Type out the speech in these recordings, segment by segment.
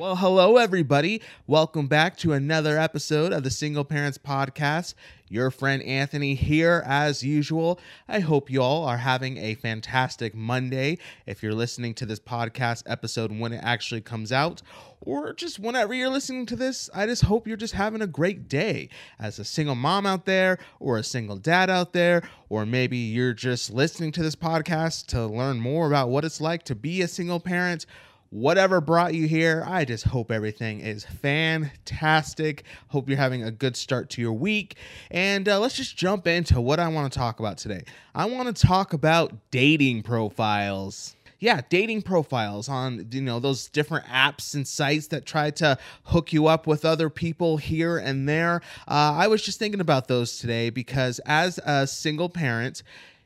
Well, hello, everybody. Welcome back to another episode of the Single Parents Podcast. Your friend Anthony here, as usual. I hope you all are having a fantastic Monday. If you're listening to this podcast episode when it actually comes out, or just whenever you're listening to this, I just hope you're just having a great day as a single mom out there, or a single dad out there, or maybe you're just listening to this podcast to learn more about what it's like to be a single parent whatever brought you here, I just hope everything is fantastic. Hope you're having a good start to your week. And uh, let's just jump into what I want to talk about today. I want to talk about dating profiles. Yeah, dating profiles on you know those different apps and sites that try to hook you up with other people here and there. Uh, I was just thinking about those today because as a single parent,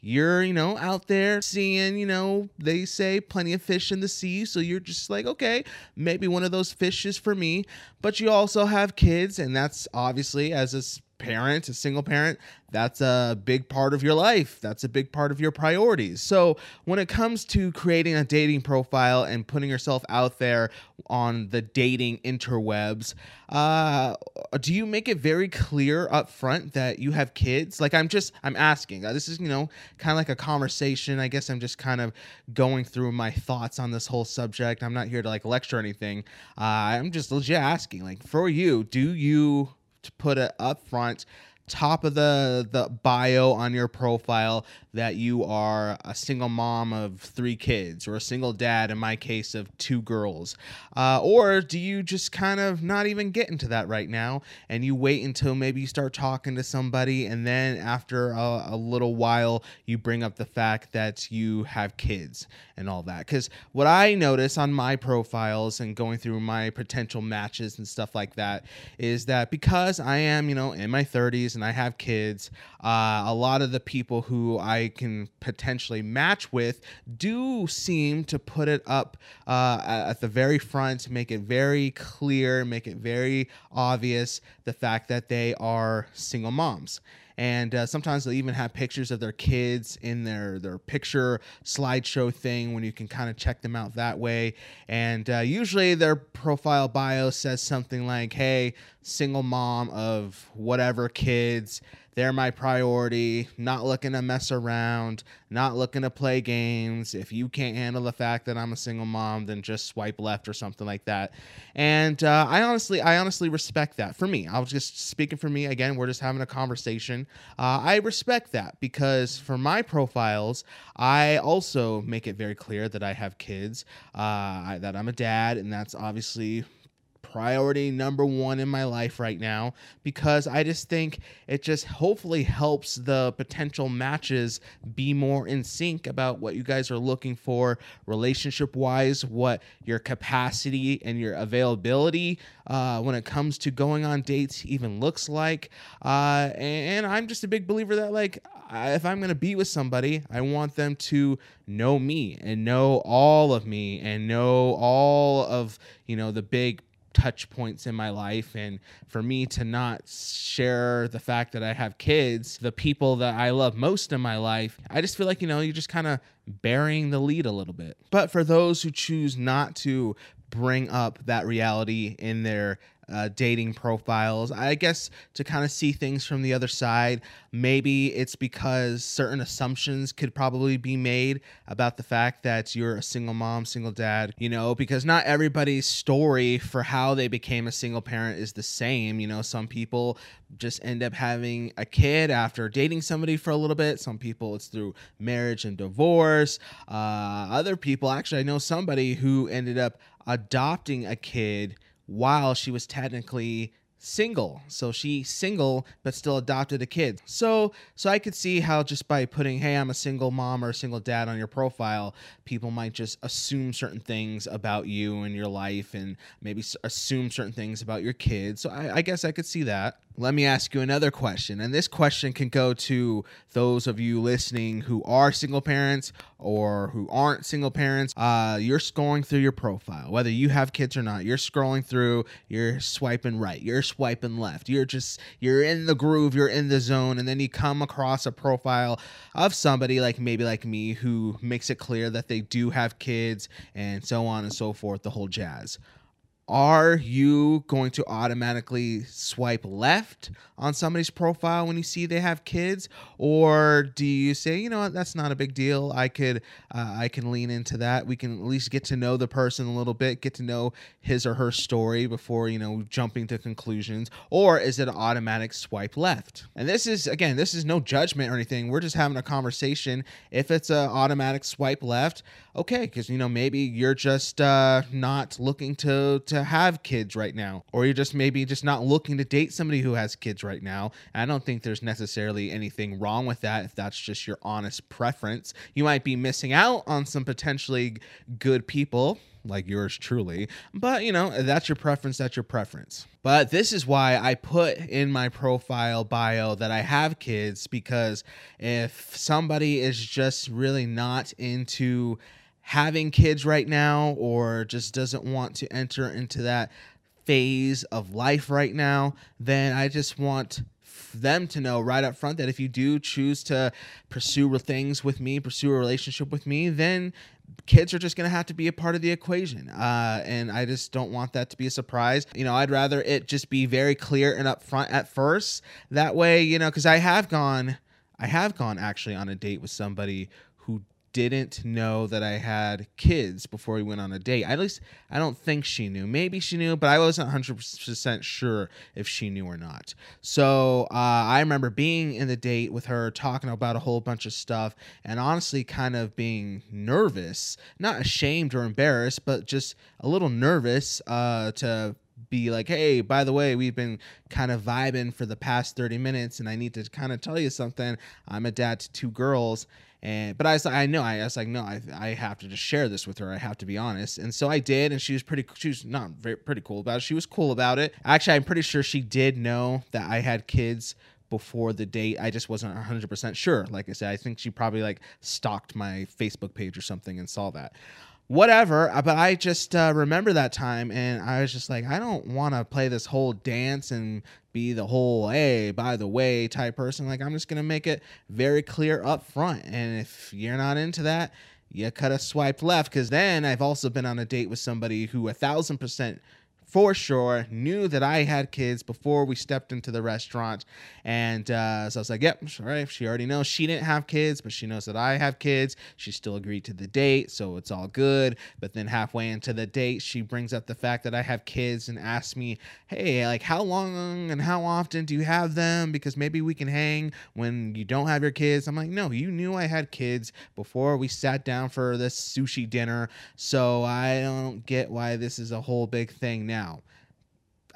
you're, you know, out there seeing, you know, they say plenty of fish in the sea. So you're just like, okay, maybe one of those fish is for me. But you also have kids, and that's obviously as a parent, a single parent, that's a big part of your life. That's a big part of your priorities. So, when it comes to creating a dating profile and putting yourself out there on the dating interwebs, uh, do you make it very clear up front that you have kids? Like, I'm just, I'm asking. Uh, this is, you know, kind of like a conversation. I guess I'm just kind of going through my thoughts on this whole subject. I'm not here to like lecture anything. Uh, I'm just legit asking, like, for you, do you to put it up front top of the the bio on your profile that you are a single mom of three kids or a single dad in my case of two girls. Uh, or do you just kind of not even get into that right now and you wait until maybe you start talking to somebody and then after a, a little while you bring up the fact that you have kids and all that? Because what i notice on my profiles and going through my potential matches and stuff like that is that because i am you know in my 30s and I have kids, uh, a lot of the people who I can potentially match with do seem to put it up uh, at the very front, make it very clear, make it very obvious the fact that they are single moms and uh, sometimes they'll even have pictures of their kids in their their picture slideshow thing when you can kind of check them out that way. And uh, usually their profile bio says something like hey single mom of whatever kids they're my priority. Not looking to mess around, not looking to play games. If you can't handle the fact that I'm a single mom, then just swipe left or something like that. And uh, I honestly, I honestly respect that. For me, I was just speaking for me. Again, we're just having a conversation. Uh, I respect that because for my profiles, I also make it very clear that I have kids, uh, I, that I'm a dad, and that's obviously priority number one in my life right now because I just think it just hopefully helps the potential matches be more in sync about what you guys are looking for relationship wise, what your capacity and your availability uh, when it comes to going on dates even looks like. Uh, and I'm just a big believer that, like, if I'm going to be with somebody, I want them to know me and know all of me and know all of, you know, the big touch points in my life and for me to not share the fact that I have kids, the people that I love most in my life, I just feel like, you know, you're just kind of burying the lead a little bit. But for those who choose not to bring up that reality in their uh, dating profiles. I guess to kind of see things from the other side. Maybe it's because certain assumptions could probably be made about the fact that you're a single mom, single dad, you know, because not everybody's story for how they became a single parent is the same. You know, some people just end up having a kid after dating somebody for a little bit. Some people it's through marriage and divorce. Uh, other people, actually, I know somebody who ended up adopting a kid while she was technically single. So she single but still adopted a kid. So so I could see how just by putting hey I'm a single mom or a single dad on your profile, people might just assume certain things about you and your life and maybe assume certain things about your kids. So I, I guess I could see that let me ask you another question. And this question can go to those of you listening who are single parents or who aren't single parents. Uh, you're scrolling through your profile, whether you have kids or not. You're scrolling through, you're swiping right, you're swiping left. You're just, you're in the groove, you're in the zone. And then you come across a profile of somebody like maybe like me who makes it clear that they do have kids and so on and so forth, the whole jazz are you going to automatically swipe left on somebody's profile when you see they have kids? Or do you say you know what? That's not a big deal. I could uh, i can lean into that. We can at least get to know the person a little bit get to know his or her story before you know jumping to conclusions. Or is it an automatic swipe left? And this is again this is no judgment or anything. We're just having a conversation. If it's an automatic swipe left okay because you know maybe you're just uh, not looking to to have kids right now or you're just maybe just not looking to date somebody who has kids right now and i don't think there's necessarily anything wrong with that if that's just your honest preference you might be missing out on some potentially good people like yours truly. But you know, that's your preference, that's your preference. But this is why I put in my profile bio that I have kids because if somebody is just really not into having kids right now or just doesn't want to enter into that phase of life right now, then I just want them to know right up front that if you do choose to pursue things with me, pursue a relationship with me, then kids are just going to have to be a part of the equation. Uh, and I just don't want that to be a surprise. You know, I'd rather it just be very clear and upfront at first. That way, you know, because I have gone. I have gone actually on a date with somebody didn't know that I had kids before we went on a date. At least I don't think she knew. Maybe she knew, but I wasn't 100% sure if she knew or not. So uh, I remember being in the date with her, talking about a whole bunch of stuff, and honestly kind of being nervous, not ashamed or embarrassed, but just a little nervous uh, to be like, hey, by the way, we've been kind of vibing for the past 30 minutes, and I need to kind of tell you something. I'm a dad to two girls, and but I was I know, I, was like, no, I, I have to just share this with her. I have to be honest. And so I did, and she was pretty, she was not very pretty cool about it. She was cool about it. Actually, I'm pretty sure she did know that I had kids before the date. I just wasn't 100% sure. Like I said, I think she probably like stalked my Facebook page or something and saw that whatever. Uh, but I just uh, remember that time, and I was just like, I don't want to play this whole dance and be the whole hey, by the way type person. Like, I'm just gonna make it very clear up front. And if you're not into that, you cut a swipe left. Because then I've also been on a date with somebody who a thousand percent for sure knew that I had kids before we stepped into the restaurant. And uh, so I was like, yep, all right. She already knows she didn't have kids, but she knows that I have kids. She still agreed to the date, so it's all good. But then halfway into the date, she brings up the fact that I have kids and asks me, hey, like, how long and how often do you have them? Because maybe we can hang when you don't have your kids. I'm like, no, you knew I had kids before we sat down for this sushi dinner. So I don't get why this is a whole big thing now now.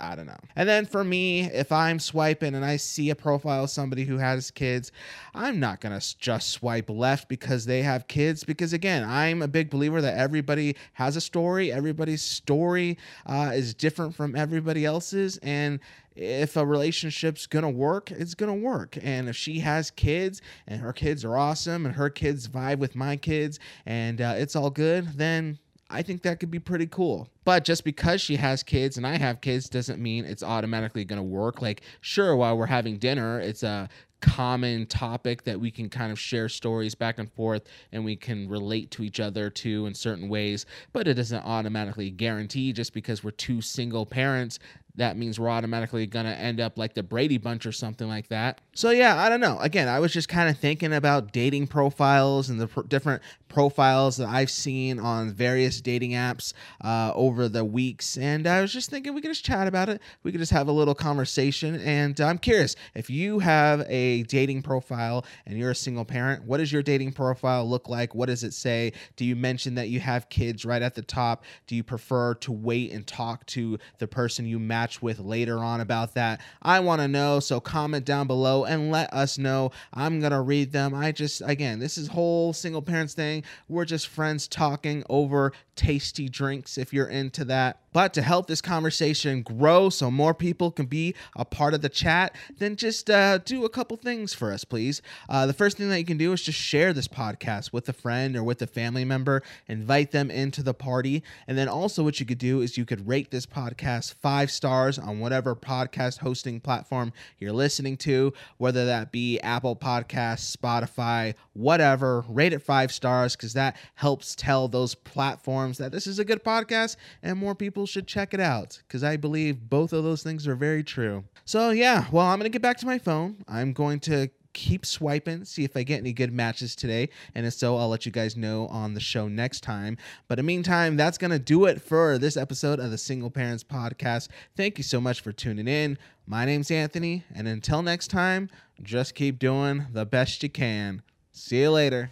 I don't know. And then for me, if I'm swiping and I see a profile of somebody who has kids, I'm not going to just swipe left because they have kids. Because again, I'm a big believer that everybody has a story. Everybody's story uh, is different from everybody else's. And if a relationship's gonna work, it's gonna work. And if she has kids and her kids are awesome and her kids vibe with my kids and uh, it's all good, then I think that could be pretty cool. But just because she has kids and I have kids doesn't mean it's automatically going to work. Like, sure, while we're having dinner, it's a common topic that we can kind of share stories back and forth and we can relate to each other too in certain ways but it doesn't automatically guarantee just because we're two single parents that means we're automatically going to end up like the Brady Bunch or something like that. So, yeah, I don't know. Again, I was just kind of thinking about dating profiles and the pr- different profiles that I've seen on various dating apps uh, over the weeks. And I was just thinking we could just chat about it. We could just have a little conversation. And I'm curious if you have a dating profile and you're a single parent, what does your dating profile look like? What does it say? Do you mention that you have kids right at the top? Do you prefer to wait and talk to the person you met? Match with later on about that. I want to know, so comment down below and let us know. I'm going to read them. I just, again, this is whole single parents thing. We're just friends talking over tasty drinks if you're into that. But to help this conversation grow so more people can be a part of the chat, then just uh, do a couple things for us, please. Uh, the first thing that you can do is just share this podcast with a friend or with a family member, invite them into the party. And then also, what you could do is you could rate this podcast five stars on whatever podcast hosting platform you're listening to, whether that be Apple Podcasts, Spotify, whatever. Rate it five stars because that helps tell those platforms that this is a good podcast and more people people should check it out because I believe both of those things are very true. So, yeah, well, I'm going to get back to my phone. I'm going to keep swiping, see if I get any good matches today. And if so, I'll let you guys know on the show next time. But in the meantime, that's going to do it for this episode of the Single Parents Podcast. Thank you so much for tuning in. My name's Anthony. And until next time, just keep doing the best you can. See you later.